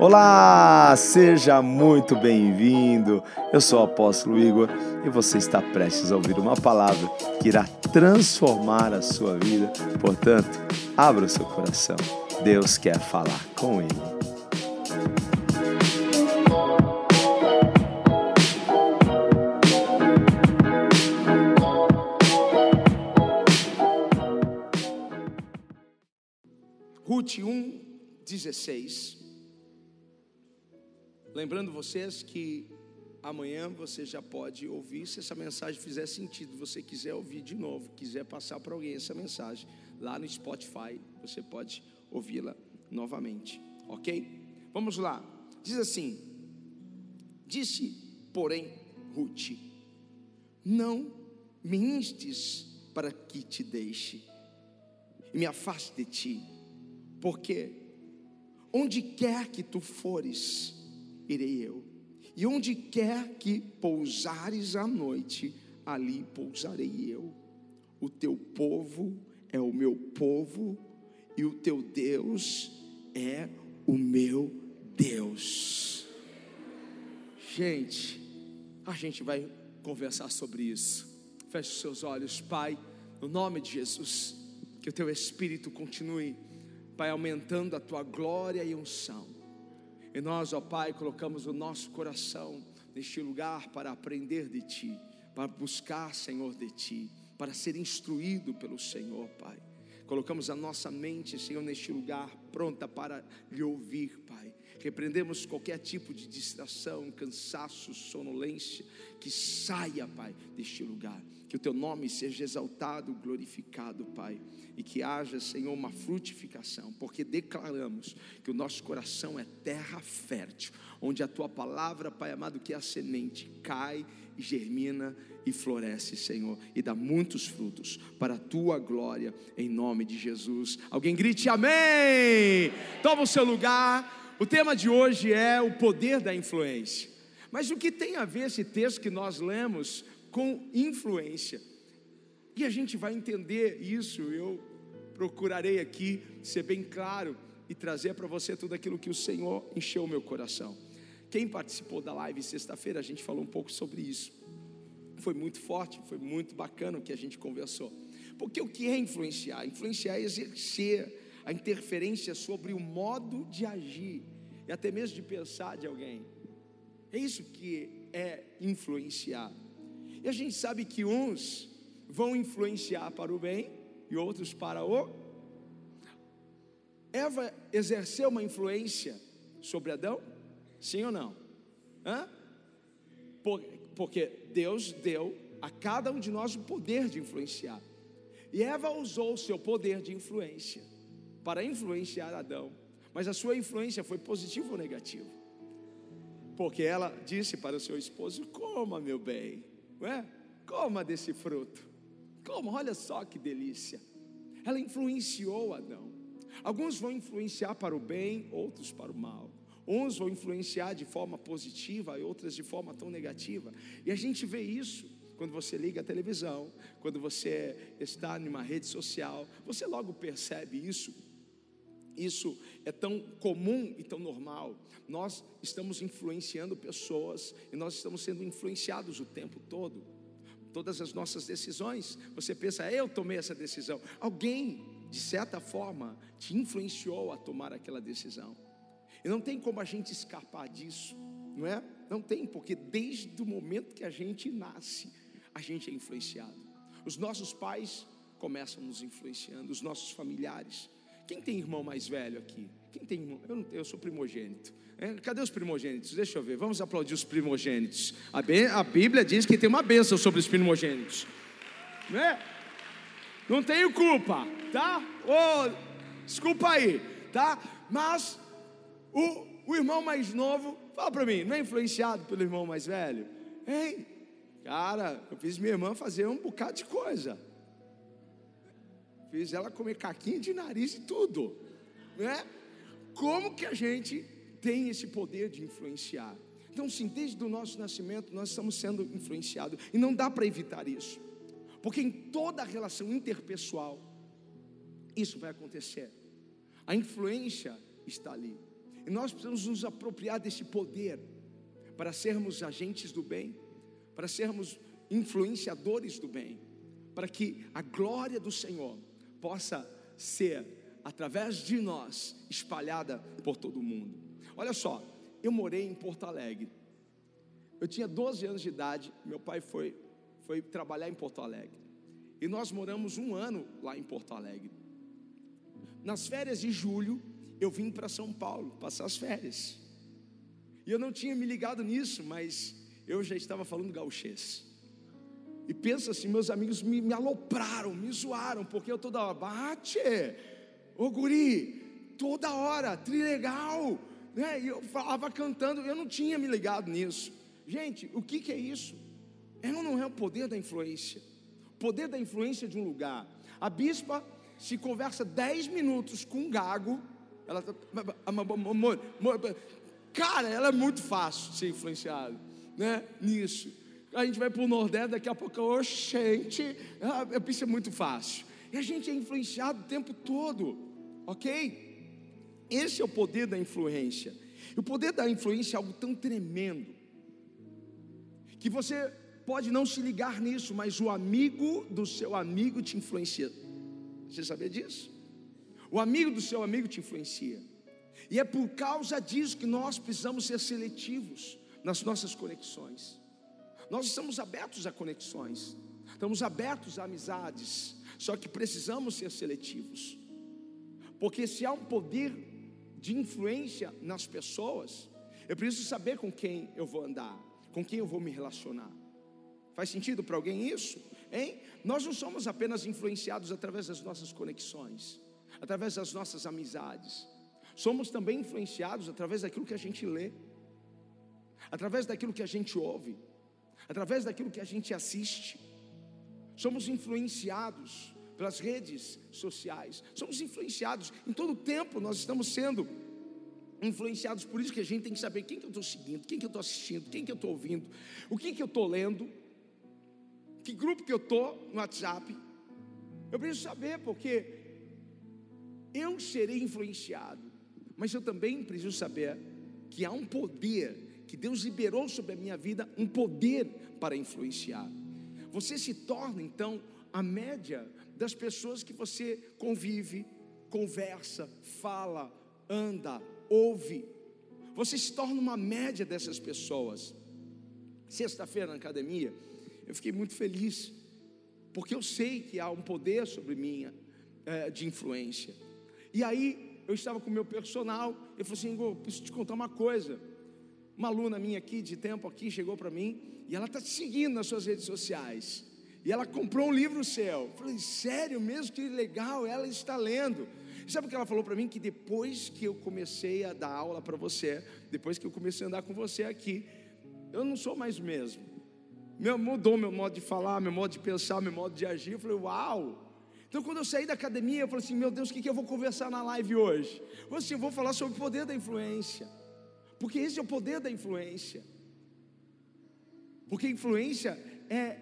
Olá, seja muito bem-vindo. Eu sou o apóstolo Igor e você está prestes a ouvir uma palavra que irá transformar a sua vida. Portanto, abra o seu coração. Deus quer falar com ele. Ruth 1, 16. Lembrando vocês que amanhã você já pode ouvir, se essa mensagem fizer sentido, você quiser ouvir de novo, quiser passar para alguém essa mensagem, lá no Spotify, você pode ouvi-la novamente, ok? Vamos lá, diz assim: Disse, porém, Ruth: Não me instes para que te deixe e me afaste de ti, porque onde quer que tu fores, irei eu. E onde quer que pousares à noite, ali pousarei eu. O teu povo é o meu povo, e o teu Deus é o meu Deus. Gente, a gente vai conversar sobre isso. Feche os seus olhos, Pai, no nome de Jesus, que o teu Espírito continue, Pai, aumentando a tua glória e unção e nós, ó Pai, colocamos o nosso coração neste lugar para aprender de Ti, para buscar, Senhor, de Ti, para ser instruído pelo Senhor, Pai. Colocamos a nossa mente, Senhor, neste lugar, pronta para lhe ouvir, Pai. Repreendemos qualquer tipo de distração, cansaço, sonolência, que saia, Pai, deste lugar. Que o teu nome seja exaltado, glorificado, Pai. E que haja, Senhor, uma frutificação, porque declaramos que o nosso coração é terra fértil, onde a tua palavra, Pai amado, que é a semente, cai e germina e floresce, Senhor, e dá muitos frutos para a tua glória, em nome de Jesus. Alguém grite amém! Toma o seu lugar. O tema de hoje é o poder da influência. Mas o que tem a ver esse texto que nós lemos com influência? E a gente vai entender isso, eu procurarei aqui ser bem claro e trazer para você tudo aquilo que o Senhor encheu o meu coração. Quem participou da live sexta-feira, a gente falou um pouco sobre isso. Foi muito forte, foi muito bacana o que a gente conversou. Porque o que é influenciar? Influenciar é exercer a interferência sobre o modo de agir e até mesmo de pensar de alguém. É isso que é influenciar. E a gente sabe que uns vão influenciar para o bem e outros para o. Eva exerceu uma influência sobre Adão? Sim ou não? Hã? Porque Deus deu a cada um de nós o poder de influenciar. E Eva usou o seu poder de influência para influenciar Adão. Mas a sua influência foi positiva ou negativa? Porque ela disse para o seu esposo: Coma, meu bem, não é? coma desse fruto. Coma, olha só que delícia. Ela influenciou Adão. Alguns vão influenciar para o bem, outros para o mal. Uns vão influenciar de forma positiva e outras de forma tão negativa. E a gente vê isso quando você liga a televisão, quando você está numa rede social, você logo percebe isso isso é tão comum e tão normal. Nós estamos influenciando pessoas e nós estamos sendo influenciados o tempo todo. Todas as nossas decisões, você pensa, eu tomei essa decisão. Alguém, de certa forma, te influenciou a tomar aquela decisão. E não tem como a gente escapar disso, não é? Não tem, porque desde o momento que a gente nasce, a gente é influenciado. Os nossos pais começam nos influenciando, os nossos familiares quem tem irmão mais velho aqui? Quem tem irmão? Eu, não, eu sou primogênito. É, cadê os primogênitos? Deixa eu ver. Vamos aplaudir os primogênitos. A, a Bíblia diz que tem uma bênção sobre os primogênitos. Né? Não tenho culpa, tá? Oh, desculpa aí, tá? Mas o, o irmão mais novo, fala para mim, não é influenciado pelo irmão mais velho? Hein? Cara, eu fiz minha irmã fazer um bocado de coisa. Fiz ela comer caquinha de nariz e tudo. Né? Como que a gente tem esse poder de influenciar? Então, sim, desde o nosso nascimento nós estamos sendo influenciados. E não dá para evitar isso. Porque em toda relação interpessoal, isso vai acontecer. A influência está ali. E nós precisamos nos apropriar desse poder para sermos agentes do bem, para sermos influenciadores do bem, para que a glória do Senhor possa ser, através de nós, espalhada por todo o mundo. Olha só, eu morei em Porto Alegre. Eu tinha 12 anos de idade, meu pai foi, foi trabalhar em Porto Alegre. E nós moramos um ano lá em Porto Alegre. Nas férias de julho, eu vim para São Paulo passar as férias. E eu não tinha me ligado nisso, mas eu já estava falando gauchês. E pensa assim, meus amigos me, me alopraram, me zoaram, porque eu toda hora, bate, ô guri, toda hora, trilegal, né? E eu falava cantando, eu não tinha me ligado nisso. Gente, o que, que é isso? É ou não é o poder da influência? O poder da influência de um lugar. A bispa se conversa 10 minutos com um gago, ela tá, cara, ela é muito fácil de ser influenciada, né? Nisso. A gente vai para o Nordeste, daqui a pouco, oh, gente, isso é muito fácil. E a gente é influenciado o tempo todo, ok? Esse é o poder da influência. E o poder da influência é algo tão tremendo, que você pode não se ligar nisso, mas o amigo do seu amigo te influencia. Você sabia disso? O amigo do seu amigo te influencia. E é por causa disso que nós precisamos ser seletivos nas nossas conexões. Nós estamos abertos a conexões, estamos abertos a amizades, só que precisamos ser seletivos. Porque se há um poder de influência nas pessoas, eu preciso saber com quem eu vou andar, com quem eu vou me relacionar. Faz sentido para alguém isso? Hein? Nós não somos apenas influenciados através das nossas conexões, através das nossas amizades. Somos também influenciados através daquilo que a gente lê, através daquilo que a gente ouve, através daquilo que a gente assiste. Somos influenciados pelas redes sociais. Somos influenciados em todo o tempo, nós estamos sendo influenciados, por isso que a gente tem que saber quem que eu estou seguindo, quem que eu estou assistindo, quem que eu estou ouvindo, o que que eu estou lendo, que grupo que eu estou no WhatsApp. Eu preciso saber, porque eu serei influenciado, mas eu também preciso saber que há um poder que Deus liberou sobre a minha vida, um poder para influenciar. Você se torna então a média das pessoas que você convive, conversa, fala, anda, ouve. Você se torna uma média dessas pessoas. Sexta-feira na academia, eu fiquei muito feliz, porque eu sei que há um poder sobre mim é, de influência. E aí eu estava com o meu personal, eu falei assim: eu preciso te contar uma coisa. Uma aluna minha aqui, de tempo aqui, chegou para mim e ela está te seguindo nas suas redes sociais. E ela comprou um livro seu. Eu falei, sério mesmo? Que legal, ela está lendo. Sabe o que ela falou para mim? Que depois que eu comecei a dar aula para você, depois que eu comecei a andar com você aqui, eu não sou mais o mesmo meu, mudou meu modo de falar, meu modo de pensar, meu modo de agir. Eu falei, uau! Então, quando eu saí da academia, eu falei assim: meu Deus, o que, que eu vou conversar na live hoje? Eu assim, eu vou falar sobre o poder da influência, porque esse é o poder da influência. Porque influência é,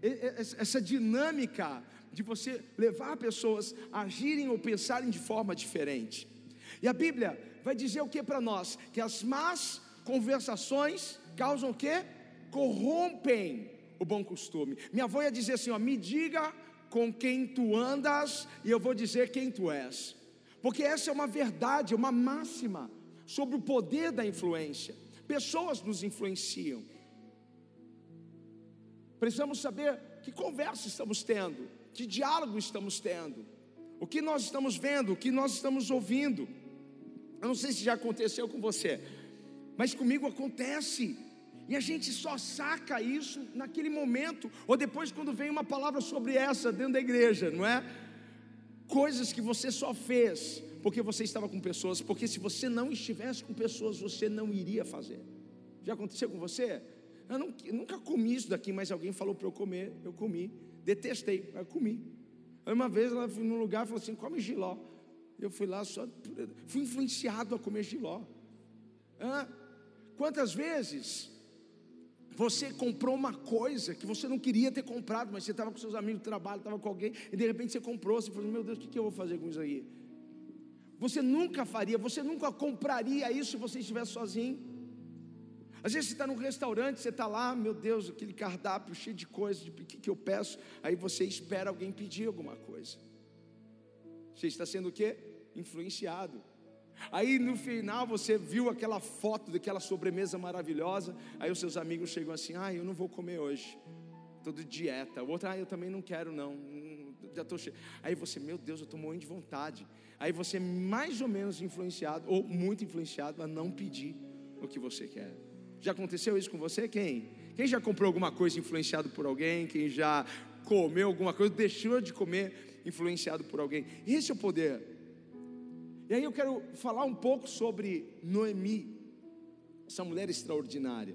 é, é essa dinâmica de você levar pessoas a agirem ou pensarem de forma diferente. E a Bíblia vai dizer o que para nós? Que as más conversações causam o quê? corrompem o bom costume. Minha avó ia dizer assim: ó, me diga com quem tu andas e eu vou dizer quem tu és. Porque essa é uma verdade, uma máxima sobre o poder da influência. Pessoas nos influenciam. Precisamos saber que conversa estamos tendo, que diálogo estamos tendo, o que nós estamos vendo, o que nós estamos ouvindo. Eu não sei se já aconteceu com você, mas comigo acontece. E a gente só saca isso naquele momento, ou depois quando vem uma palavra sobre essa dentro da igreja, não é? Coisas que você só fez porque você estava com pessoas, porque se você não estivesse com pessoas, você não iria fazer. Já aconteceu com você? Eu, não, eu nunca comi isso daqui, mas alguém falou para eu comer, eu comi. Detestei, mas comi. Uma vez ela foi num lugar e falou assim: come giló. Eu fui lá só, fui influenciado a comer giló. Quantas vezes você comprou uma coisa que você não queria ter comprado, mas você estava com seus amigos de trabalho, estava com alguém, e de repente você comprou, você falou: Meu Deus, o que, que eu vou fazer com isso aí? Você nunca faria, você nunca compraria isso se você estivesse sozinho. Às vezes você está num restaurante, você está lá, meu Deus, aquele cardápio cheio de coisas, de que, que eu peço, aí você espera alguém pedir alguma coisa. Você está sendo o quê? Influenciado. Aí no final você viu aquela foto daquela sobremesa maravilhosa, aí os seus amigos chegam assim: ah, eu não vou comer hoje, estou de dieta. O outro, ah, eu também não quero não, já estou cheio. Aí você, meu Deus, eu estou morrendo de vontade. Aí você é mais ou menos influenciado, ou muito influenciado, a não pedir o que você quer. Já aconteceu isso com você? Quem? Quem já comprou alguma coisa influenciado por alguém? Quem já comeu alguma coisa, deixou de comer influenciado por alguém? Esse é o poder. E aí eu quero falar um pouco sobre Noemi, essa mulher extraordinária.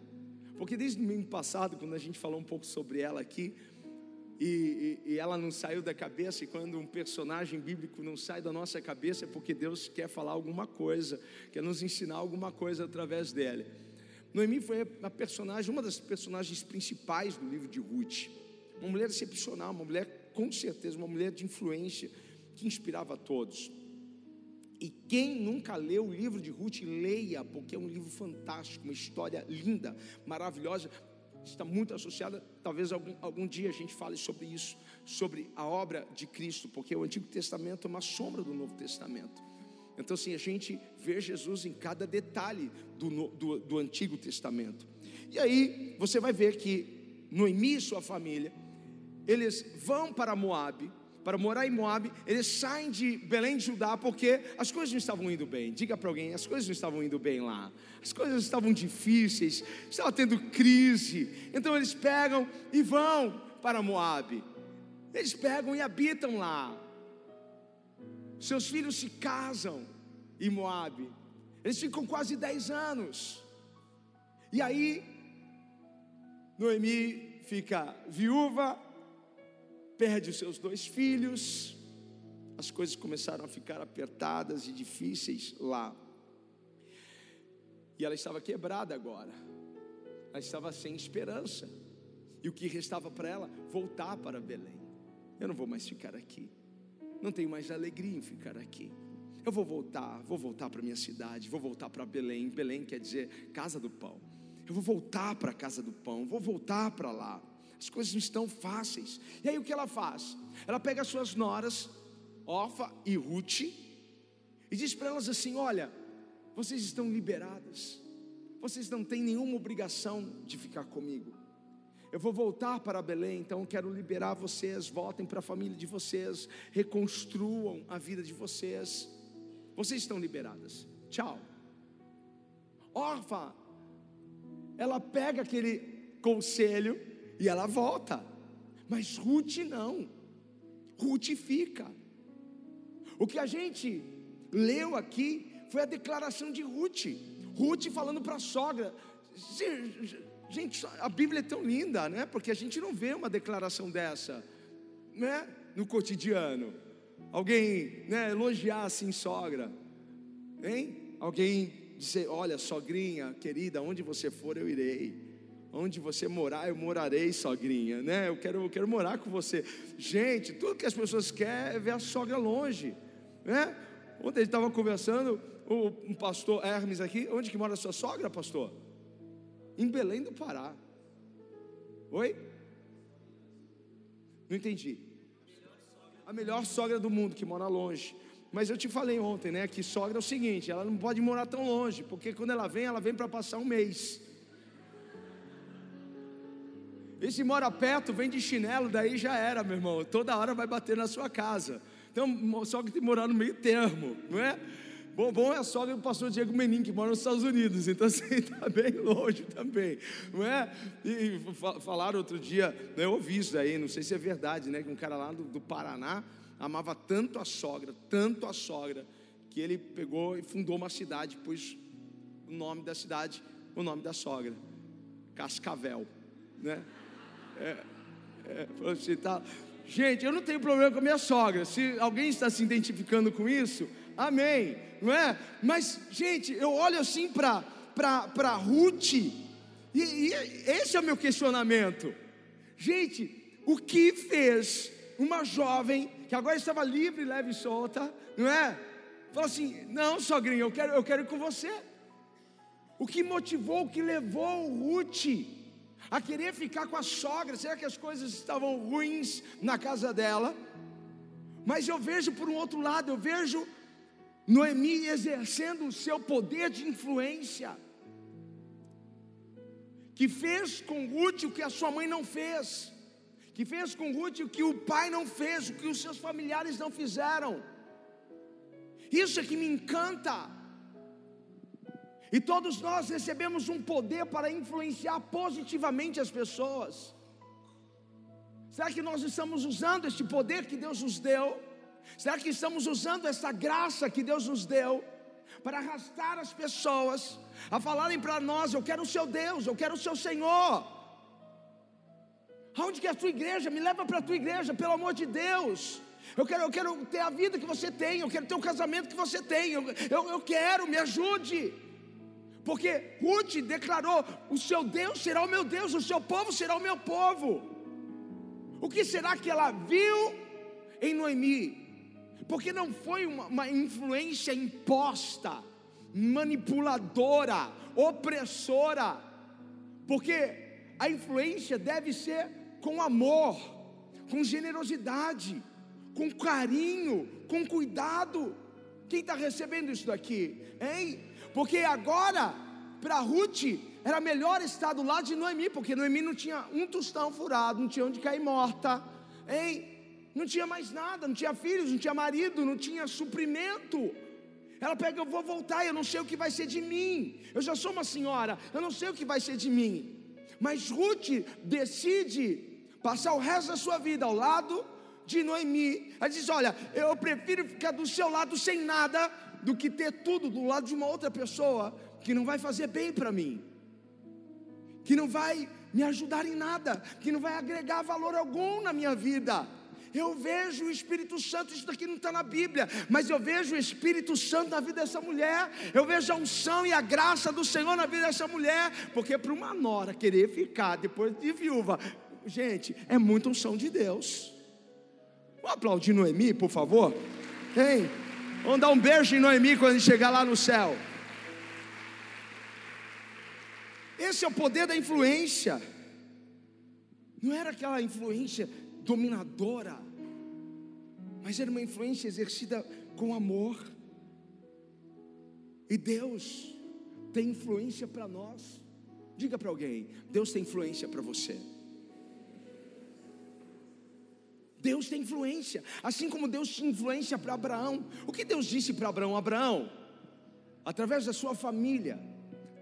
Porque desde o domingo passado, quando a gente falou um pouco sobre ela aqui, e, e, e, ela não saiu da cabeça, e quando um personagem bíblico não sai da nossa cabeça, é porque Deus quer falar alguma coisa, quer nos ensinar alguma coisa através dela. Noemi foi a personagem, uma das personagens principais do livro de Ruth. Uma mulher excepcional, uma mulher, com certeza, uma mulher de influência que inspirava a todos. E quem nunca leu o livro de Ruth, leia, porque é um livro fantástico, uma história linda, maravilhosa, está muito associada. Talvez algum, algum dia a gente fale sobre isso, sobre a obra de Cristo, porque o Antigo Testamento é uma sombra do Novo Testamento. Então, assim, a gente vê Jesus em cada detalhe do, do, do Antigo Testamento. E aí, você vai ver que Noemi e sua família, eles vão para Moabe, para morar em Moabe, eles saem de Belém de Judá porque as coisas não estavam indo bem. Diga para alguém, as coisas não estavam indo bem lá. As coisas estavam difíceis, estava tendo crise. Então eles pegam e vão para Moabe. Eles pegam e habitam lá. Seus filhos se casam em Moabe. Eles ficam quase 10 anos. E aí, Noemi fica viúva, perde os seus dois filhos. As coisas começaram a ficar apertadas e difíceis lá. E ela estava quebrada agora. Ela estava sem esperança. E o que restava para ela? Voltar para Belém. Eu não vou mais ficar aqui não tenho mais alegria em ficar aqui. Eu vou voltar, vou voltar para minha cidade, vou voltar para Belém. Belém quer dizer casa do pão. Eu vou voltar para a casa do pão, vou voltar para lá. As coisas não estão fáceis. E aí o que ela faz? Ela pega as suas noras, Orfa e Ruth, e diz para elas assim: Olha, vocês estão liberadas, vocês não têm nenhuma obrigação de ficar comigo. Eu vou voltar para Belém, então quero liberar vocês. Voltem para a família de vocês, reconstruam a vida de vocês. Vocês estão liberadas. Tchau. Orfa, ela pega aquele conselho e ela volta. Mas Ruth não. Ruth fica. O que a gente leu aqui foi a declaração de Ruth. Ruth falando para a sogra: Gente, a Bíblia é tão linda, né? Porque a gente não vê uma declaração dessa, né? No cotidiano. Alguém, né, elogiar assim sogra, hein? Alguém dizer, olha, sogrinha, querida, onde você for eu irei. Onde você morar, eu morarei, sogrinha, né? Eu quero, eu quero morar com você. Gente, tudo que as pessoas querem é ver a sogra longe, né? Ontem a gente estava conversando, o, um pastor Hermes aqui, onde que mora a sua sogra, pastor? em Belém do Pará. Oi? Não entendi. A melhor sogra do mundo que mora longe. Mas eu te falei ontem, né, que sogra é o seguinte, ela não pode morar tão longe, porque quando ela vem, ela vem para passar um mês. E se mora perto, vem de chinelo, daí já era, meu irmão. Toda hora vai bater na sua casa. Então, sogra tem que morar no meio termo, não é? Bom, bom é a sogra do pastor Diego Menin, que mora nos Estados Unidos, então assim, está bem longe também, não é? E, falaram outro dia, né, eu ouvi isso aí, não sei se é verdade, né? Que um cara lá do, do Paraná amava tanto a sogra, tanto a sogra, que ele pegou e fundou uma cidade, pôs o nome da cidade, o nome da sogra, Cascavel, né? É, é, assim, tá. Gente, eu não tenho problema com a minha sogra. Se alguém está se identificando com isso, amém, não é? Mas, gente, eu olho assim para Ruth, e, e esse é o meu questionamento. Gente, o que fez uma jovem que agora estava livre, leve e solta, não é? falou assim: Não, sogrinho, eu quero, eu quero ir com você. O que motivou, o que levou Ruth a querer ficar com a sogra? Será que as coisas estavam ruins na casa dela? Mas eu vejo por um outro lado, eu vejo Noemi exercendo o seu poder de influência, que fez com Ruth o que a sua mãe não fez, que fez com Ruth o que o pai não fez, o que os seus familiares não fizeram. Isso é que me encanta. E todos nós recebemos um poder para influenciar positivamente as pessoas. Será que nós estamos usando este poder que Deus nos deu? Será que estamos usando essa graça que Deus nos deu para arrastar as pessoas a falarem para nós: Eu quero o seu Deus, eu quero o seu Senhor? Aonde que é a tua igreja? Me leva para a tua igreja, pelo amor de Deus. Eu quero, eu quero ter a vida que você tem, eu quero ter o casamento que você tem, eu, eu, eu quero, me ajude. Porque Ruth declarou: O seu Deus será o meu Deus, o seu povo será o meu povo. O que será que ela viu em Noemi? Porque não foi uma, uma influência imposta, manipuladora, opressora. Porque a influência deve ser com amor, com generosidade com carinho, com cuidado. Quem está recebendo isso daqui? Hein? Porque agora, para Ruth, era melhor estar do lado de Noemi, porque Noemi não tinha um tostão furado, não tinha onde cair morta, hein? Não tinha mais nada, não tinha filhos, não tinha marido, não tinha suprimento. Ela pega, eu vou voltar, eu não sei o que vai ser de mim. Eu já sou uma senhora, eu não sei o que vai ser de mim. Mas Ruth decide passar o resto da sua vida ao lado de Noemi. Ela diz: Olha, eu prefiro ficar do seu lado sem nada do que ter tudo do lado de uma outra pessoa que não vai fazer bem para mim, que não vai me ajudar em nada, que não vai agregar valor algum na minha vida. Eu vejo o Espírito Santo, isso daqui não está na Bíblia, mas eu vejo o Espírito Santo na vida dessa mulher, eu vejo a unção e a graça do Senhor na vida dessa mulher, porque para uma nora querer ficar depois de viúva, gente, é muita unção de Deus. Vamos aplaudir Noemi, por favor? Hein? Vamos dar um beijo em Noemi quando a gente chegar lá no céu. Esse é o poder da influência. Não era aquela influência dominadora, mas era uma influência exercida com amor. E Deus tem influência para nós. Diga para alguém: Deus tem influência para você. Deus tem influência, assim como Deus tinha influência para Abraão. O que Deus disse para Abraão? Abraão, através da sua família,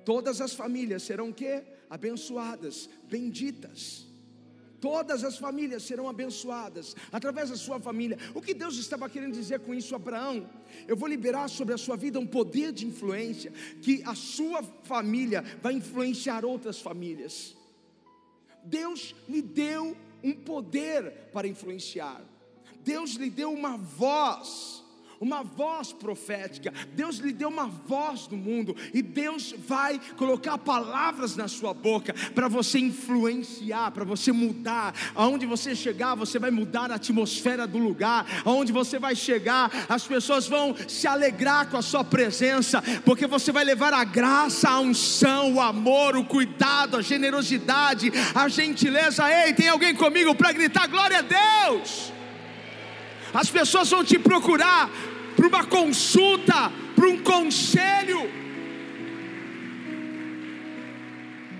todas as famílias serão que? Abençoadas, benditas. Todas as famílias serão abençoadas através da sua família. O que Deus estava querendo dizer com isso, Abraão? Eu vou liberar sobre a sua vida um poder de influência, que a sua família vai influenciar outras famílias. Deus lhe deu um poder para influenciar. Deus lhe deu uma voz uma voz profética. Deus lhe deu uma voz no mundo e Deus vai colocar palavras na sua boca para você influenciar, para você mudar. Aonde você chegar, você vai mudar a atmosfera do lugar. Aonde você vai chegar, as pessoas vão se alegrar com a sua presença, porque você vai levar a graça, a unção, o amor, o cuidado, a generosidade, a gentileza. Ei, tem alguém comigo para gritar glória a Deus? As pessoas vão te procurar para uma consulta, para um conselho.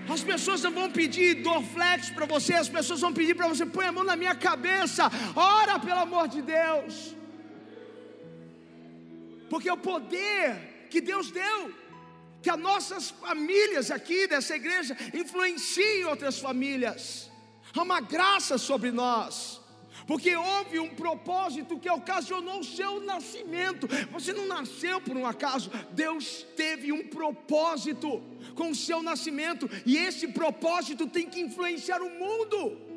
As pessoas não vão pedir Dorflex para você, as pessoas vão pedir para você, põe a mão na minha cabeça, ora pelo amor de Deus. Porque o poder que Deus deu, que as nossas famílias aqui dessa igreja influenciem outras famílias, há uma graça sobre nós porque houve um propósito que ocasionou o seu nascimento. Você não nasceu por um acaso, Deus teve um propósito com o seu nascimento, e esse propósito tem que influenciar o mundo.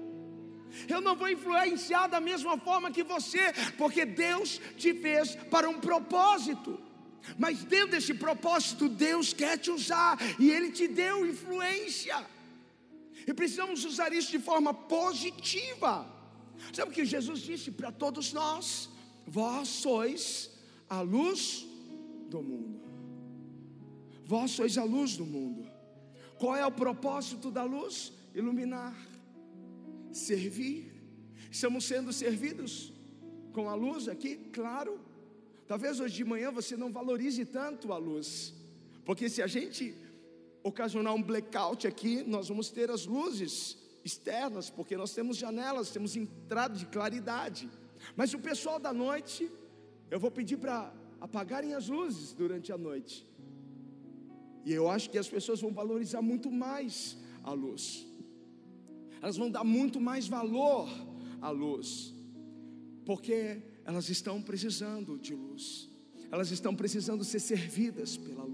Eu não vou influenciar da mesma forma que você, porque Deus te fez para um propósito. Mas dentro desse propósito, Deus quer te usar e Ele te deu influência. E precisamos usar isso de forma positiva. Sabe o que Jesus disse para todos nós? Vós sois a luz do mundo. Vós sois a luz do mundo. Qual é o propósito da luz? Iluminar, servir. Estamos sendo servidos com a luz aqui, claro. Talvez hoje de manhã você não valorize tanto a luz, porque se a gente ocasionar um blackout aqui, nós vamos ter as luzes externas, porque nós temos janelas, temos entrada de claridade. Mas o pessoal da noite, eu vou pedir para apagarem as luzes durante a noite. E eu acho que as pessoas vão valorizar muito mais a luz. Elas vão dar muito mais valor à luz. Porque elas estão precisando de luz. Elas estão precisando ser servidas pela luz.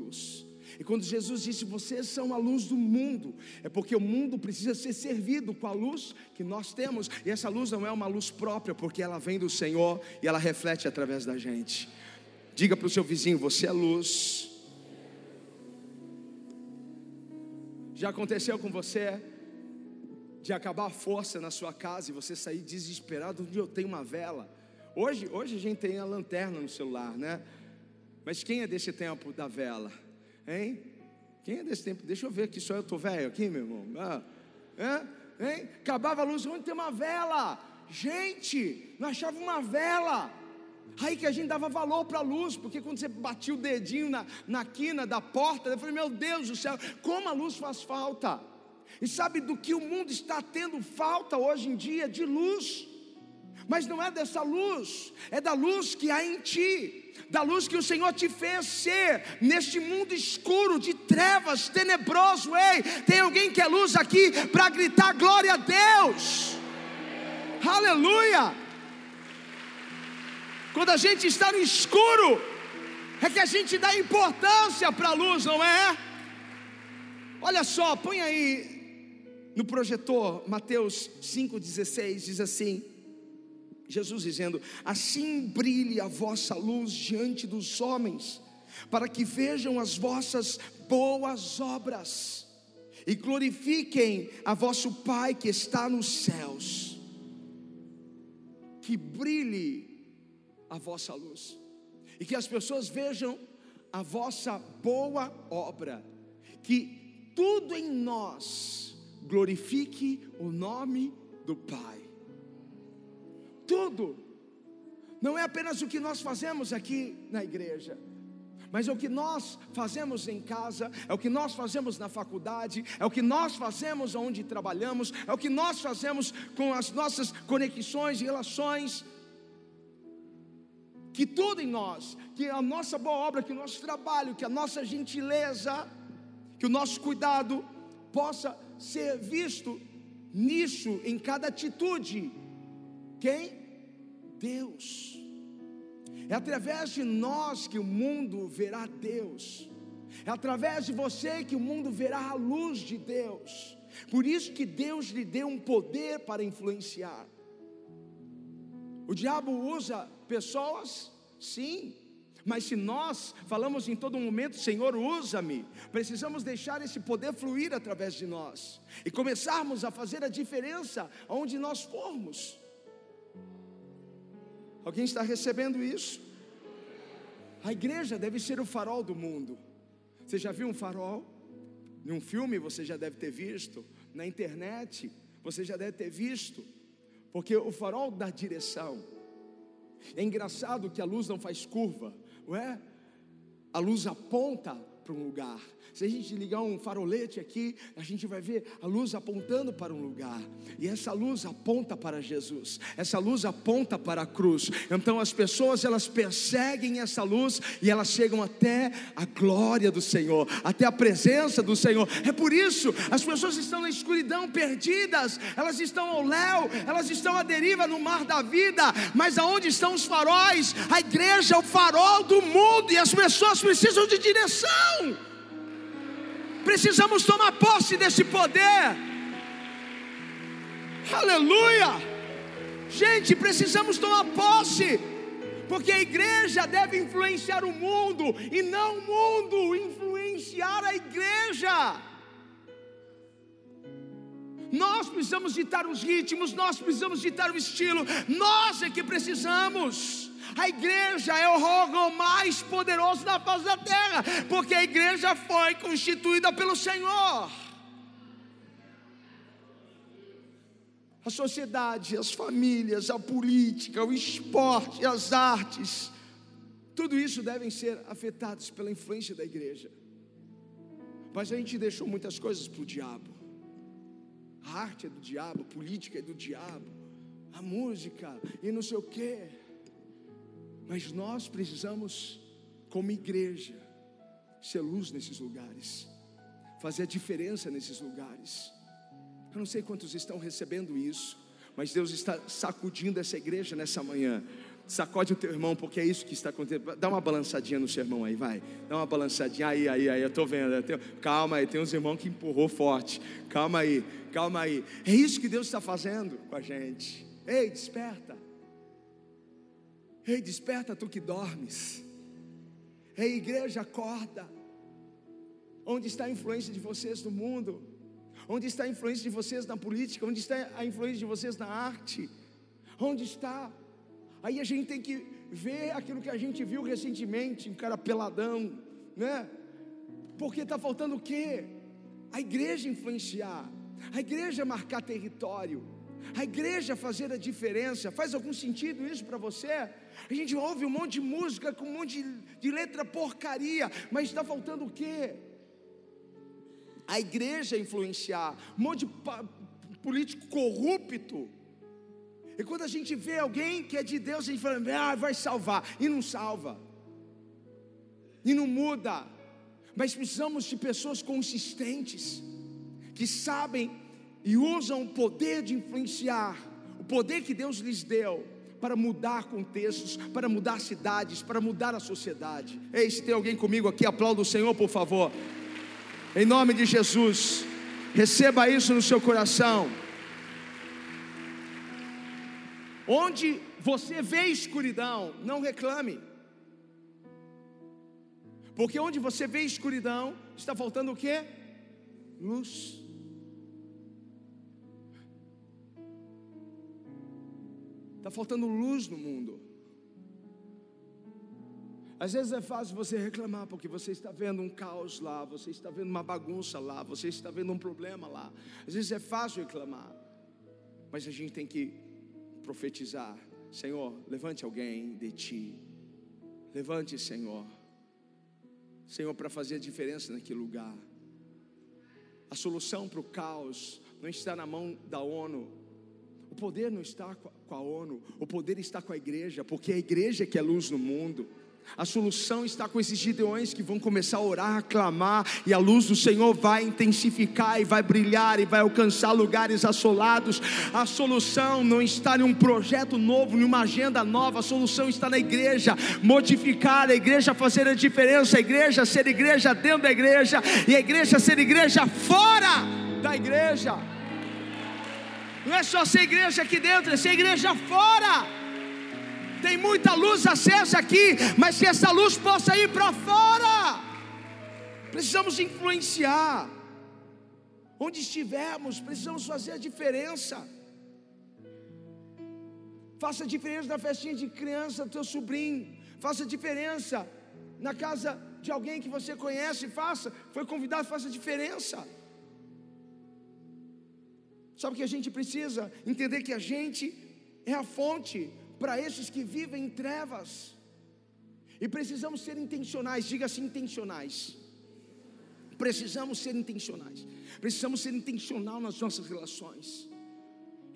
E quando Jesus disse: "Vocês são a luz do mundo", é porque o mundo precisa ser servido com a luz que nós temos. E essa luz não é uma luz própria, porque ela vem do Senhor e ela reflete através da gente. Diga para o seu vizinho: "Você é luz". Já aconteceu com você de acabar a força na sua casa e você sair desesperado onde eu tenho uma vela? Hoje, hoje a gente tem a lanterna no celular, né? Mas quem é desse tempo da vela? Hein? Quem é desse tempo? Deixa eu ver aqui, só eu estou velho aqui, meu irmão. Ah, hein? Acabava a luz, onde tem uma vela? Gente, não achava uma vela. Aí que a gente dava valor para a luz, porque quando você batia o dedinho na, na quina da porta, eu falei, meu Deus do céu, como a luz faz falta. E sabe do que o mundo está tendo falta hoje em dia? De luz. Mas não é dessa luz, é da luz que há em ti, da luz que o Senhor te fez ser neste mundo escuro, de trevas, tenebroso. Ei, tem alguém que é luz aqui para gritar glória a Deus. Aleluia! Quando a gente está no escuro, é que a gente dá importância para a luz, não é? Olha só, põe aí no projetor, Mateus 5,16, diz assim: Jesus dizendo: Assim brilhe a vossa luz diante dos homens, para que vejam as vossas boas obras e glorifiquem a vosso Pai que está nos céus. Que brilhe a vossa luz, e que as pessoas vejam a vossa boa obra, que tudo em nós glorifique o nome do Pai. Tudo, não é apenas o que nós fazemos aqui na igreja, mas é o que nós fazemos em casa, é o que nós fazemos na faculdade, é o que nós fazemos onde trabalhamos, é o que nós fazemos com as nossas conexões e relações que tudo em nós, que a nossa boa obra, que o nosso trabalho, que a nossa gentileza, que o nosso cuidado possa ser visto nisso, em cada atitude. Quem? Deus. É através de nós que o mundo verá Deus. É através de você que o mundo verá a luz de Deus. Por isso que Deus lhe deu um poder para influenciar. O diabo usa pessoas, sim, mas se nós falamos em todo momento, Senhor, usa-me, precisamos deixar esse poder fluir através de nós e começarmos a fazer a diferença onde nós formos. Alguém está recebendo isso? A igreja deve ser o farol do mundo. Você já viu um farol? Num filme você já deve ter visto, na internet você já deve ter visto, porque o farol dá direção. É engraçado que a luz não faz curva, não é? A luz aponta para um lugar. Se a gente ligar um farolete aqui, a gente vai ver a luz apontando para um lugar. E essa luz aponta para Jesus. Essa luz aponta para a cruz. Então as pessoas elas perseguem essa luz e elas chegam até a glória do Senhor, até a presença do Senhor. É por isso as pessoas estão na escuridão perdidas, elas estão ao léu, elas estão à deriva no mar da vida. Mas aonde estão os faróis? A igreja é o farol do mundo e as pessoas precisam de direção. Precisamos tomar posse desse poder. Aleluia! Gente, precisamos tomar posse, porque a igreja deve influenciar o mundo e não o mundo influenciar a igreja. Nós precisamos ditar os ritmos, nós precisamos ditar o estilo, nós é que precisamos. A igreja é o órgão mais poderoso da face da terra, porque a igreja foi constituída pelo Senhor. A sociedade, as famílias, a política, o esporte, as artes, tudo isso devem ser afetados pela influência da igreja. Mas a gente deixou muitas coisas para o diabo. A arte é do diabo, a política é do diabo, a música e não sei o quê. Mas nós precisamos, como igreja, ser luz nesses lugares, fazer a diferença nesses lugares. Eu não sei quantos estão recebendo isso, mas Deus está sacudindo essa igreja nessa manhã. Sacode o teu irmão, porque é isso que está acontecendo. Dá uma balançadinha no seu irmão aí, vai. Dá uma balançadinha aí, aí, aí. Eu estou vendo. Calma aí, tem uns irmãos que empurrou forte. Calma aí, calma aí. É isso que Deus está fazendo com a gente. Ei, desperta. Ei, desperta tu que dormes. Ei, igreja, acorda. Onde está a influência de vocês no mundo? Onde está a influência de vocês na política? Onde está a influência de vocês na arte? Onde está? Aí a gente tem que ver aquilo que a gente viu recentemente, um cara peladão, né? Porque está faltando o quê? A igreja influenciar, a igreja marcar território, a igreja fazer a diferença. Faz algum sentido isso para você? A gente ouve um monte de música com um monte de, letra porcaria, mas está faltando o quê? A igreja influenciar, um monte de político corrupto e quando a gente vê alguém que é de Deus, a gente fala, ah, vai salvar, e não salva, e não muda. Mas precisamos de pessoas consistentes, que sabem e usam o poder de influenciar, o poder que Deus lhes deu, para mudar contextos, para mudar cidades, para mudar a sociedade. Ei, se tem alguém comigo aqui, aplauda o Senhor, por favor. Em nome de Jesus, receba isso no seu coração. Onde você vê escuridão, não reclame. Porque onde você vê escuridão, está faltando o que? Luz. Está faltando luz no mundo. Às vezes é fácil você reclamar, porque você está vendo um caos lá, você está vendo uma bagunça lá, você está vendo um problema lá. Às vezes é fácil reclamar, mas a gente tem que profetizar: Senhor, levante alguém de ti. Levante, Senhor. Senhor, para fazer a diferença naquele lugar. A solução para o caos não está na mão da ONU. O poder não está com a ONU. O poder está com a igreja, porque a igreja é que é luz no mundo. A solução está com esses gideões que vão começar a orar, a clamar, e a luz do Senhor vai intensificar e vai brilhar e vai alcançar lugares assolados. A solução não está em um projeto novo, em uma agenda nova, a solução está na igreja, modificar a igreja, fazer a diferença, a igreja ser igreja dentro da igreja e a igreja ser igreja fora da igreja. Não é só ser igreja aqui dentro, é ser igreja fora. Tem muita luz acesa aqui, mas que essa luz possa ir para fora. Precisamos influenciar. Onde estivermos, precisamos fazer a diferença. Faça a diferença na festinha de criança do teu sobrinho. Faça a diferença na casa de alguém que você conhece. Faça, foi convidado, faça a diferença. Sabe o que a gente precisa? Entender que a gente é a fonte para esses que vivem em trevas. E precisamos ser intencionais, diga assim: intencionais. Precisamos ser intencionais. Precisamos ser intencional nas nossas relações.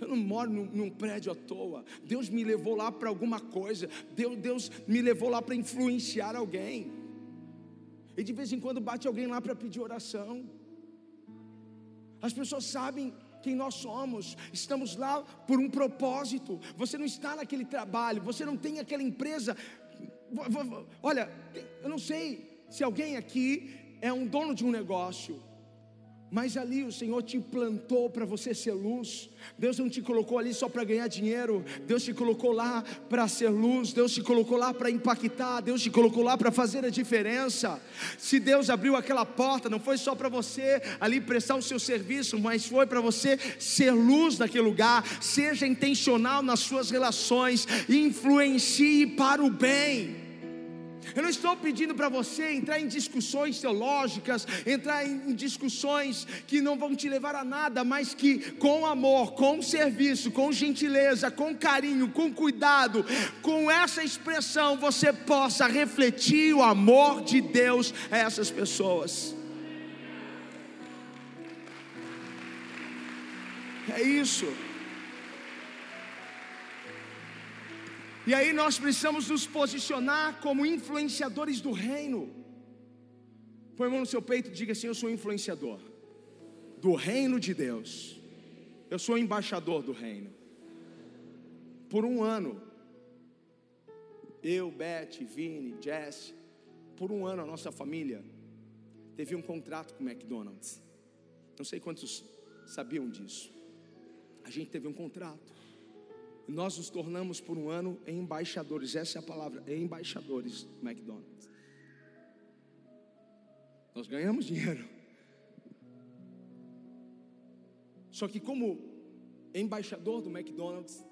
Eu não moro num, num prédio à toa. Deus me levou lá para alguma coisa. Deus, Deus me levou lá para influenciar alguém. E de vez em quando bate alguém lá para pedir oração. As pessoas sabem quem nós somos, estamos lá por um propósito. Você não está naquele trabalho, você não tem aquela empresa. Olha, eu não sei se alguém aqui é um dono de um negócio, mas ali o Senhor te plantou para você ser luz. Deus não te colocou ali só para ganhar dinheiro. Deus te colocou lá para ser luz. Deus te colocou lá para impactar. Deus te colocou lá para fazer a diferença. Se Deus abriu aquela porta, não foi só para você ali prestar o seu serviço, mas foi para você ser luz naquele lugar. Seja intencional nas suas relações. Influencie para o bem. Eu não estou pedindo para você entrar em discussões teológicas, entrar em discussões que não vão te levar a nada, mas que com amor, com serviço, com gentileza, com carinho, com cuidado, com essa expressão você possa refletir o amor de Deus a essas pessoas. É isso. E aí nós precisamos nos posicionar como influenciadores do reino. Põe a mão no seu peito e diga assim: Eu sou influenciador do reino de Deus. Eu sou embaixador do reino. Por um ano, eu, Beth, Vini, Jess, por um ano a nossa família teve um contrato com o McDonald's. Não sei quantos sabiam disso. A gente teve um contrato nós nos tornamos por um ano embaixadores, essa é a palavra, embaixadores do McDonald's. Nós ganhamos dinheiro. Só que, como embaixador do McDonald's,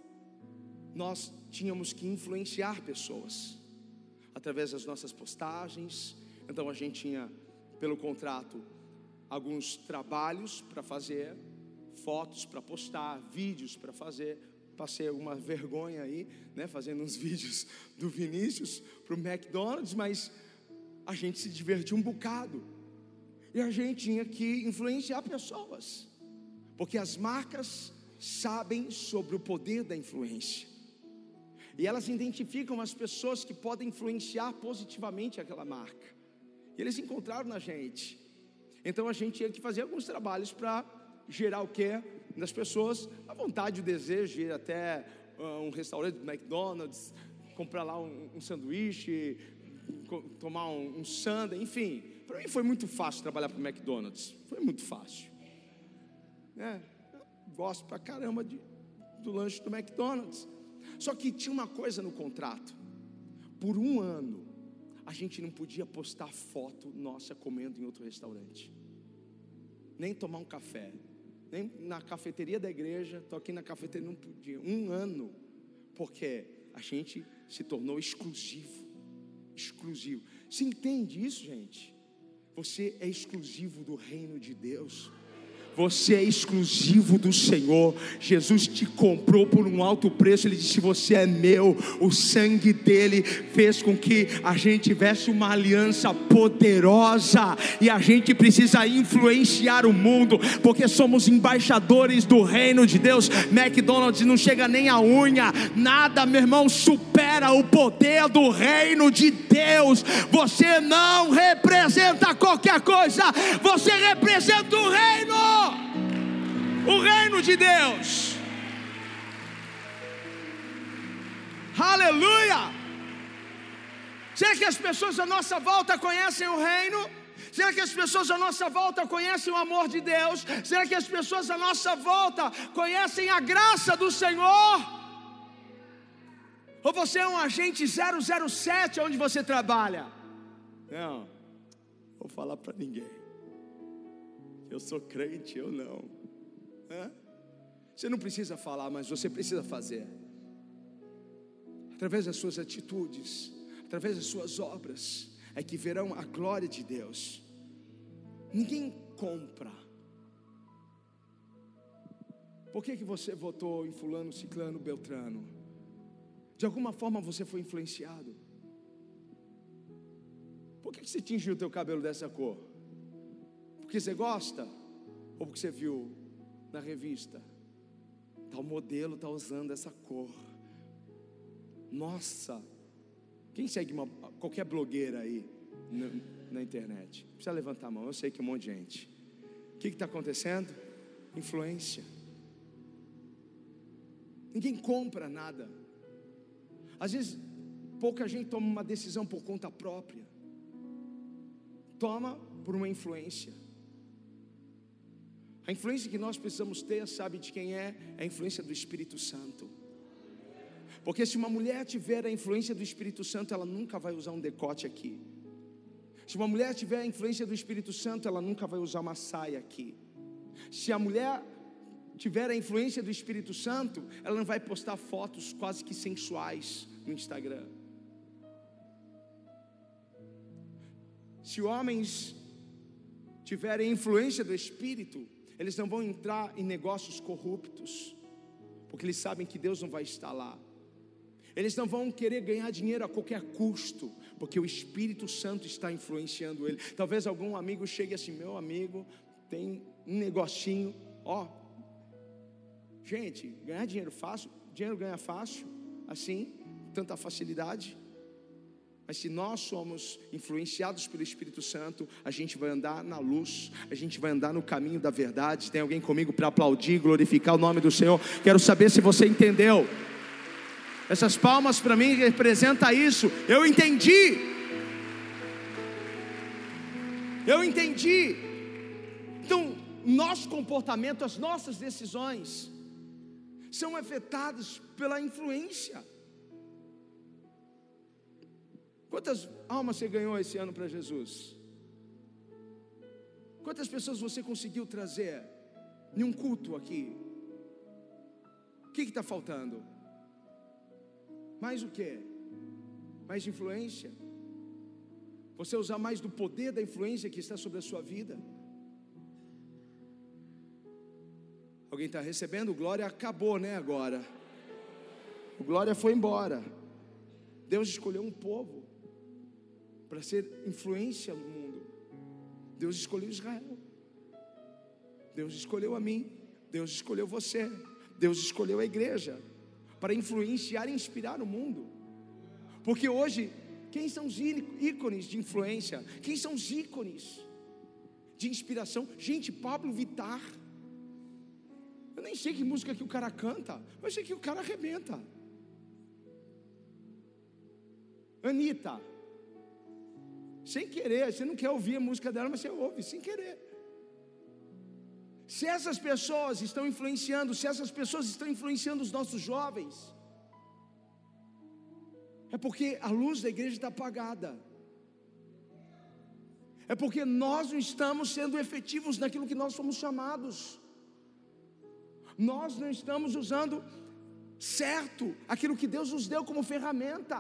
nós tínhamos que influenciar pessoas através das nossas postagens. Então, a gente tinha, pelo contrato, alguns trabalhos para fazer, fotos para postar, vídeos para fazer, passei alguma vergonha aí, né, fazendo uns vídeos do Vinícius para o McDonald's, mas a gente se divertiu um bocado. E a gente tinha que influenciar pessoas, porque as marcas sabem sobre o poder da influência. E elas identificam as pessoas que podem influenciar positivamente aquela marca. E eles encontraram na gente. Então a gente tinha que fazer alguns trabalhos para gerar o que? Nas pessoas a vontade, o desejo de ir até uh, um restaurante do McDonald's, comprar lá um, um sanduíche, tomar um, um enfim. Para mim foi muito fácil trabalhar para o McDonald's. Foi muito fácil. É, gosto pra caramba de, do lanche do McDonald's. Só que tinha uma coisa no contrato. Por um ano, a gente não podia postar foto nossa comendo em outro restaurante. Nem tomar um café nem na cafeteria da igreja, estou aqui na cafeteria, não podia, um ano, porque a gente se tornou exclusivo, exclusivo. Você entende isso, gente? Você é exclusivo do reino de Deus. Você é exclusivo do Senhor. Jesus te comprou por um alto preço. Ele disse: Você é meu. O sangue dele fez com que a gente tivesse uma aliança poderosa. E a gente precisa influenciar o mundo, porque somos embaixadores do reino de Deus. McDonald's não chega nem a unha. Nada, meu irmão, supera o poder do reino de Deus. Você não representa qualquer coisa. Você representa o reino o reino de Deus. Aleluia! Será que as pessoas à nossa volta conhecem o reino? Será que as pessoas à nossa volta conhecem o amor de Deus? Será que as pessoas à nossa volta conhecem a graça do Senhor? Ou você é um agente 007 onde você trabalha? Não, vou falar para ninguém. Eu sou crente, eu não. Você não precisa falar, mas você precisa fazer. Através das suas atitudes, através das suas obras, é que verão a glória de Deus. Ninguém compra. Por que, que você votou em fulano, ciclano, beltrano? De alguma forma você foi influenciado. Por que, que você tingiu o teu cabelo dessa cor? Porque você gosta? Ou porque você viu na revista. Tal modelo está usando essa cor. Nossa, quem segue uma, qualquer blogueira aí na, na, internet? Precisa levantar a mão, eu sei que um monte de gente. O que está acontecendo? Influência. Ninguém compra nada. Às vezes, pouca gente toma uma decisão por conta própria. Toma por uma influência. A influência que nós precisamos ter, sabe de quem é? É a influência do Espírito Santo. Porque se uma mulher tiver a influência do Espírito Santo, ela nunca vai usar um decote aqui. Se uma mulher tiver a influência do Espírito Santo, ela nunca vai usar uma saia aqui. Se a mulher tiver a influência do Espírito Santo, ela não vai postar fotos quase que sensuais no Instagram. Se homens tiverem influência do Espírito, eles não vão entrar em negócios corruptos, porque eles sabem que Deus não vai estar lá. Eles não vão querer ganhar dinheiro a qualquer custo, porque o Espírito Santo está influenciando ele. Talvez algum amigo chegue assim: meu amigo, tem um negocinho, ó. Gente, ganhar dinheiro fácil, dinheiro ganha fácil, assim, tanta facilidade. Mas se nós somos influenciados pelo Espírito Santo, a gente vai andar na luz, a gente vai andar no caminho da verdade. Tem alguém comigo para aplaudir, glorificar o nome do Senhor? Quero saber se você entendeu. Essas palmas para mim representam isso. Eu entendi. Eu entendi. Então, nosso comportamento, as nossas decisões são afetadas pela influência. Quantas almas você ganhou esse ano para Jesus? Quantas pessoas você conseguiu trazer em um culto aqui? O que está faltando? Mais o que? Mais influência? Você usar mais do poder da influência que está sobre a sua vida? Alguém está recebendo? Glória acabou, né? Agora. O glória foi embora. Deus escolheu um povo para ser influência no mundo. Deus escolheu Israel. Deus escolheu a mim. Deus escolheu você. Deus escolheu a igreja para influenciar e inspirar o mundo. Porque hoje, quem são os ícones de influência? Quem são os ícones de inspiração? Gente, Pablo Vitar. Eu nem sei que música que o cara canta, mas sei que o cara arrebenta. Anitta. Sem querer, você não quer ouvir a música dela, mas você ouve, sem querer. Se essas pessoas estão influenciando, se essas pessoas estão influenciando os nossos jovens, é porque a luz da igreja está apagada. É porque nós não estamos sendo efetivos naquilo que nós fomos chamados. Nós não estamos usando certo aquilo que Deus nos deu como ferramenta.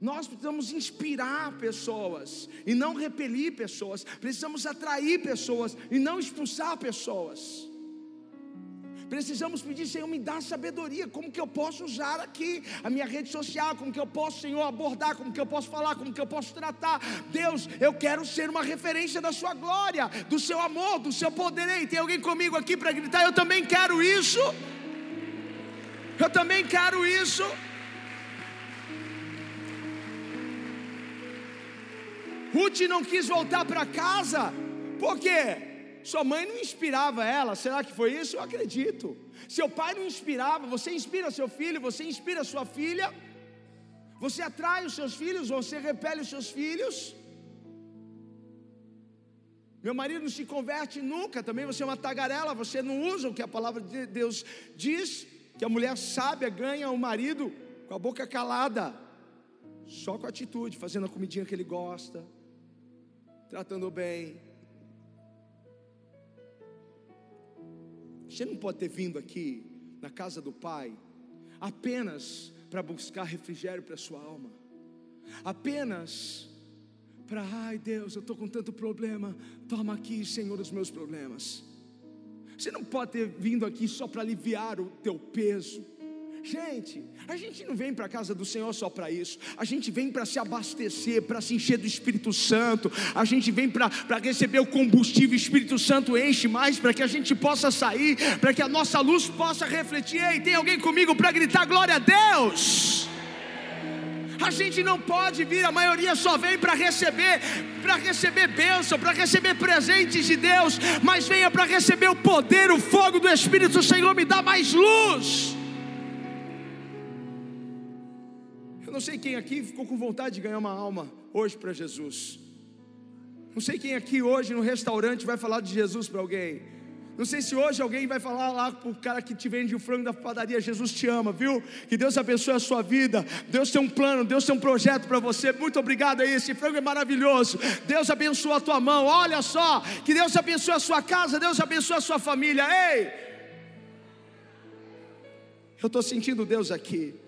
Nós precisamos inspirar pessoas e não repelir pessoas. Precisamos atrair pessoas e não expulsar pessoas. Precisamos pedir, Senhor, me dá sabedoria. Como que eu posso usar aqui a minha rede social? Como que eu posso, Senhor, abordar? Como que eu posso falar? Como que eu posso tratar? Deus, eu quero ser uma referência da Sua glória, do Seu amor, do Seu poder. Ei, tem alguém comigo aqui para gritar? Eu também quero isso. Eu também quero isso. Ruth não quis voltar para casa, por quê? Sua mãe não inspirava ela, será que foi isso? Eu acredito. Seu pai não inspirava, você inspira seu filho, você inspira sua filha, você atrai os seus filhos, você repele os seus filhos. Meu marido não se converte nunca, também você é uma tagarela, você não usa o que a palavra de Deus diz, que a mulher sábia ganha o marido com a boca calada, só com atitude, fazendo a comidinha que ele gosta, tratando bem. Você não pode ter vindo aqui na casa do Pai apenas para buscar refrigério para a sua alma, apenas para, ai Deus, eu estou com tanto problema, toma aqui, Senhor, os meus problemas. Você não pode ter vindo aqui só para aliviar o teu peso Gente, a gente não vem para a casa do Senhor só para isso, a gente vem para se abastecer, para se encher do Espírito Santo, a gente vem para receber o combustível, o Espírito Santo enche mais para que a gente possa sair, para que a nossa luz possa refletir. Ei, tem alguém comigo para gritar glória a Deus? A gente não pode vir, a maioria só vem para receber, para receber bênção, para receber presentes de Deus, mas venha para receber o poder, o fogo do Espírito, Senhor, me dá mais luz. Não sei quem aqui ficou com vontade de ganhar uma alma hoje para Jesus. Não sei quem aqui hoje no restaurante vai falar de Jesus para alguém. Não sei se hoje alguém vai falar lá para o cara que te vende o frango da padaria: Jesus te ama, viu? Que Deus abençoe a sua vida. Deus tem um plano, Deus tem um projeto para você. Muito obrigado aí, esse frango é maravilhoso. Deus abençoe a tua mão. Olha só, que Deus abençoe a sua casa, Deus abençoe a sua família. Ei! Eu estou sentindo Deus aqui.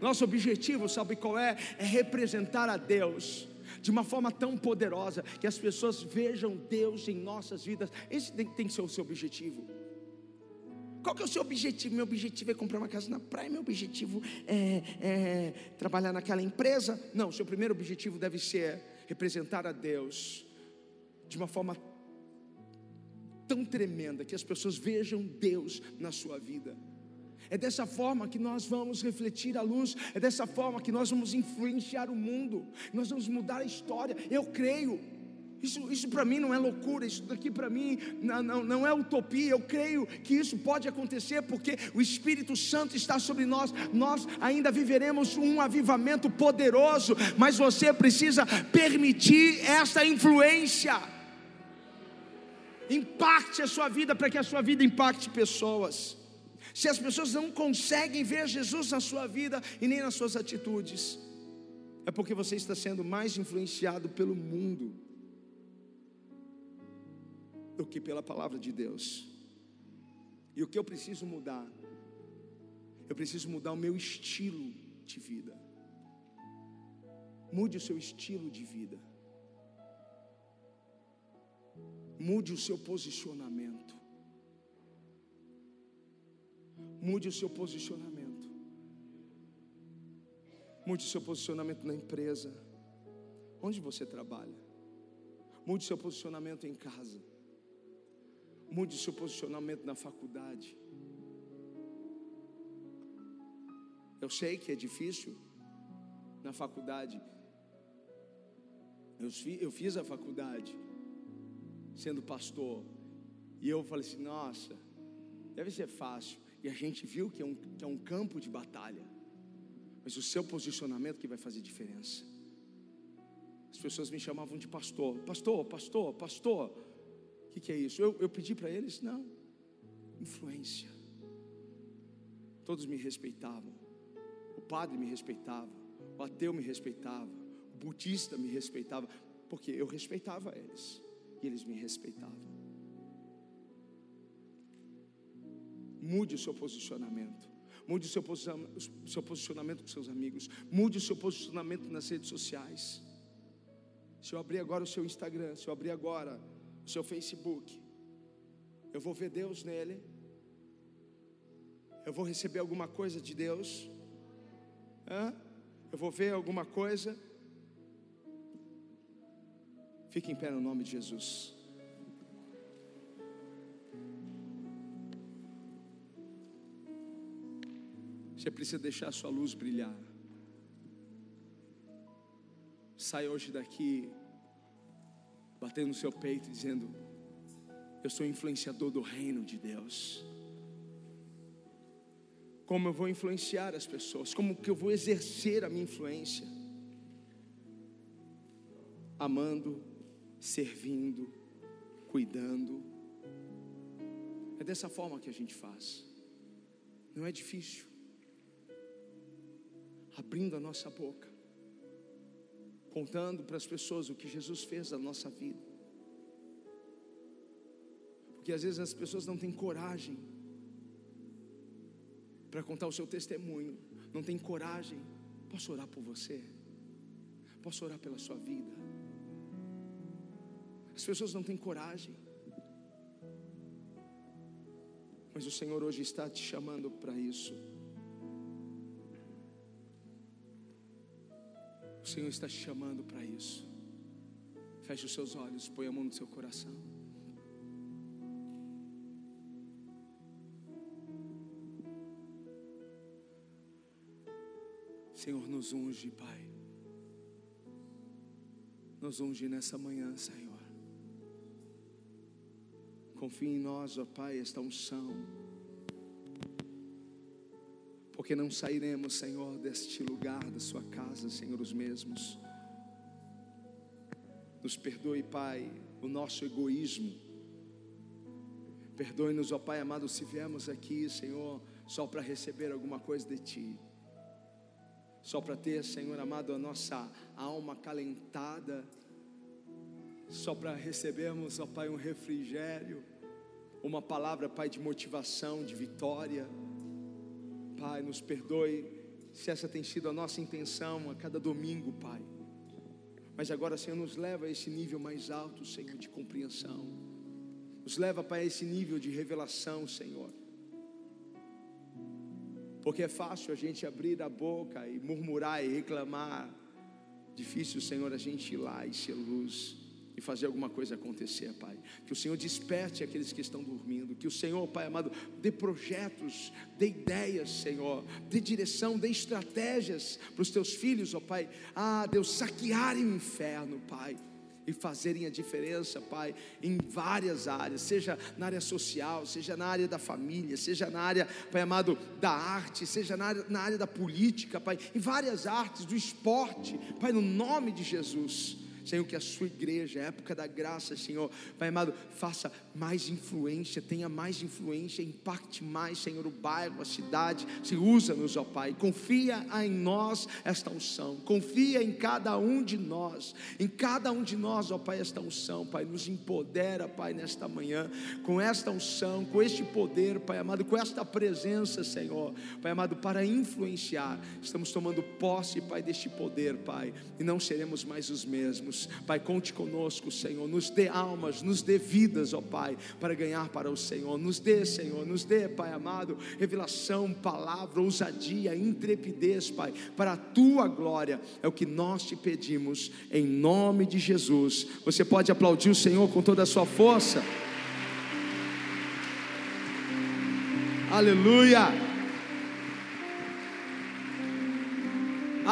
Nosso objetivo, sabe qual é? É representar a Deus de uma forma tão poderosa que as pessoas vejam Deus em nossas vidas. Esse tem, que ser o seu objetivo. Qual que é o seu objetivo? Meu objetivo é comprar uma casa na praia, meu objetivo é, é trabalhar naquela empresa. Não, seu primeiro objetivo deve ser representar a Deus de uma forma tão tremenda que as pessoas vejam Deus na sua vida. É dessa forma que nós vamos refletir a luz, é dessa forma que nós vamos influenciar o mundo, nós vamos mudar a história. Eu creio. Isso, isso para mim não é loucura, isso daqui para mim não, não, não é utopia. Eu creio que isso pode acontecer porque o Espírito Santo está sobre nós. Nós ainda viveremos um avivamento poderoso, mas você precisa permitir essa influência. Impacte a sua vida para que a sua vida impacte pessoas. Se as pessoas não conseguem ver Jesus na sua vida e nem nas suas atitudes, é porque você está sendo mais influenciado pelo mundo do que pela palavra de Deus. E o que eu preciso mudar? Eu preciso mudar o meu estilo de vida. Mude o seu estilo de vida. Mude o seu posicionamento. Mude o seu posicionamento. Mude o seu posicionamento na empresa. Onde você trabalha? Mude o seu posicionamento em casa. Mude o seu posicionamento na faculdade. Eu sei que é difícil na faculdade. Eu, fiz a faculdade sendo pastor. E eu falei assim: nossa, deve ser fácil. E a gente viu que é um, que é um campo de batalha. Mas o seu posicionamento que vai fazer diferença. As pessoas me chamavam de pastor, pastor, pastor, pastor. O que, que é isso? Eu, eu pedi para eles, não, influência. Todos me respeitavam. O padre me respeitava, o ateu me respeitava, o budista me respeitava, porque eu respeitava eles e eles me respeitavam. Mude o seu posicionamento. Mude o seu, seu posicionamento com seus amigos. Mude o seu posicionamento nas redes sociais. Se eu abrir agora o seu Instagram, se eu abrir agora o seu Facebook, eu vou ver Deus nele. Eu vou receber alguma coisa de Deus. Hã? Eu vou ver alguma coisa. Fique em pé no nome de Jesus. Você precisa deixar a sua luz brilhar. Sai hoje daqui, batendo no seu peito, dizendo: Eu sou influenciador do reino de Deus. Como eu vou influenciar as pessoas? Como que eu vou exercer a minha influência? Amando, servindo, cuidando. É dessa forma que a gente faz. Não é difícil abrindo a nossa boca, contando para as pessoas o que Jesus fez na nossa vida. Porque às vezes as pessoas não têm coragem para contar o seu testemunho, não têm coragem. Posso orar por você? Posso orar pela sua vida? As pessoas não têm coragem. Mas o Senhor hoje está te chamando para isso. Senhor está te chamando para isso. Feche os seus olhos, põe a mão no seu coração. Senhor, nos unge, Pai. Nos unge nessa manhã, Senhor. Confie em nós, ó Pai, esta unção porque não sairemos, Senhor, deste lugar, da Sua casa, Senhor, os mesmos. Nos perdoe, Pai, o nosso egoísmo. Perdoe-nos, ó Pai amado, se viemos aqui, Senhor, só para receber alguma coisa de Ti. Só para ter, Senhor amado, a nossa alma calentada. Só para recebermos, ó Pai, um refrigério. Uma palavra, Pai, de motivação, de vitória. Pai, nos perdoe se essa tem sido a nossa intenção a cada domingo, Pai. Mas agora, Senhor, nos leva a esse nível mais alto, Senhor, de compreensão. Nos leva, Pai, a esse nível de revelação, Senhor. Porque é fácil a gente abrir a boca e murmurar e reclamar. Difícil, Senhor, a gente ir lá e ser luz e fazer alguma coisa acontecer, Pai. Que o Senhor desperte aqueles que estão dormindo. Que o Senhor, Pai amado, dê projetos, dê ideias, Senhor. Dê direção, dê estratégias para os teus filhos, ó Pai. Ah, Deus, saquearem o inferno, Pai e fazerem a diferença, Pai, em várias áreas, seja na área social, seja na área da família, seja na área, Pai amado, da arte, seja na área, na área da política, Pai, em várias artes, do esporte, Pai, no nome de Jesus. Senhor, que a sua igreja, a época da graça, Senhor, Pai amado, faça mais influência, tenha mais influência, impacte mais, Senhor, o bairro, a cidade. Se usa-nos, ó Pai, confia em nós esta unção, confia em cada um de nós, em cada um de nós, ó Pai, esta unção, Pai, nos empodera, Pai, nesta manhã, com esta unção, com este poder, Pai amado, com esta presença, Senhor, Pai amado, para influenciar. Estamos tomando posse, Pai, deste poder, Pai, e não seremos mais os mesmos. Pai, conte conosco, Senhor. Nos dê almas, nos dê vidas, ó Pai, para ganhar para o Senhor. Nos dê, Senhor, nos dê, Pai amado, revelação, palavra, ousadia, intrepidez, Pai, para a tua glória. É o que nós te pedimos, em nome de Jesus. Você pode aplaudir o Senhor com toda a sua força. Aleluia.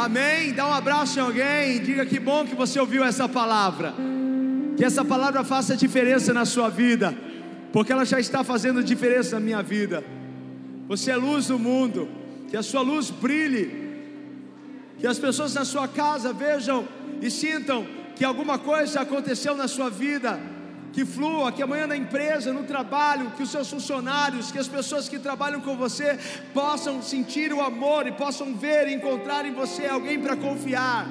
Amém? Dá um abraço em alguém, diga que bom que você ouviu essa palavra. Que essa palavra faça diferença na sua vida, porque ela já está fazendo diferença na minha vida. Você é luz do mundo, que a sua luz brilhe, que as pessoas na sua casa vejam e sintam que alguma coisa aconteceu na sua vida que flua, que amanhã na empresa, no trabalho, que os seus funcionários, que as pessoas que trabalham com você possam sentir o amor e possam ver e encontrar em você alguém para confiar.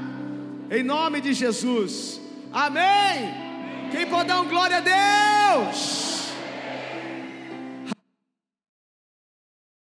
Em nome de Jesus. Amém. Quem pode dar um glória a Deus?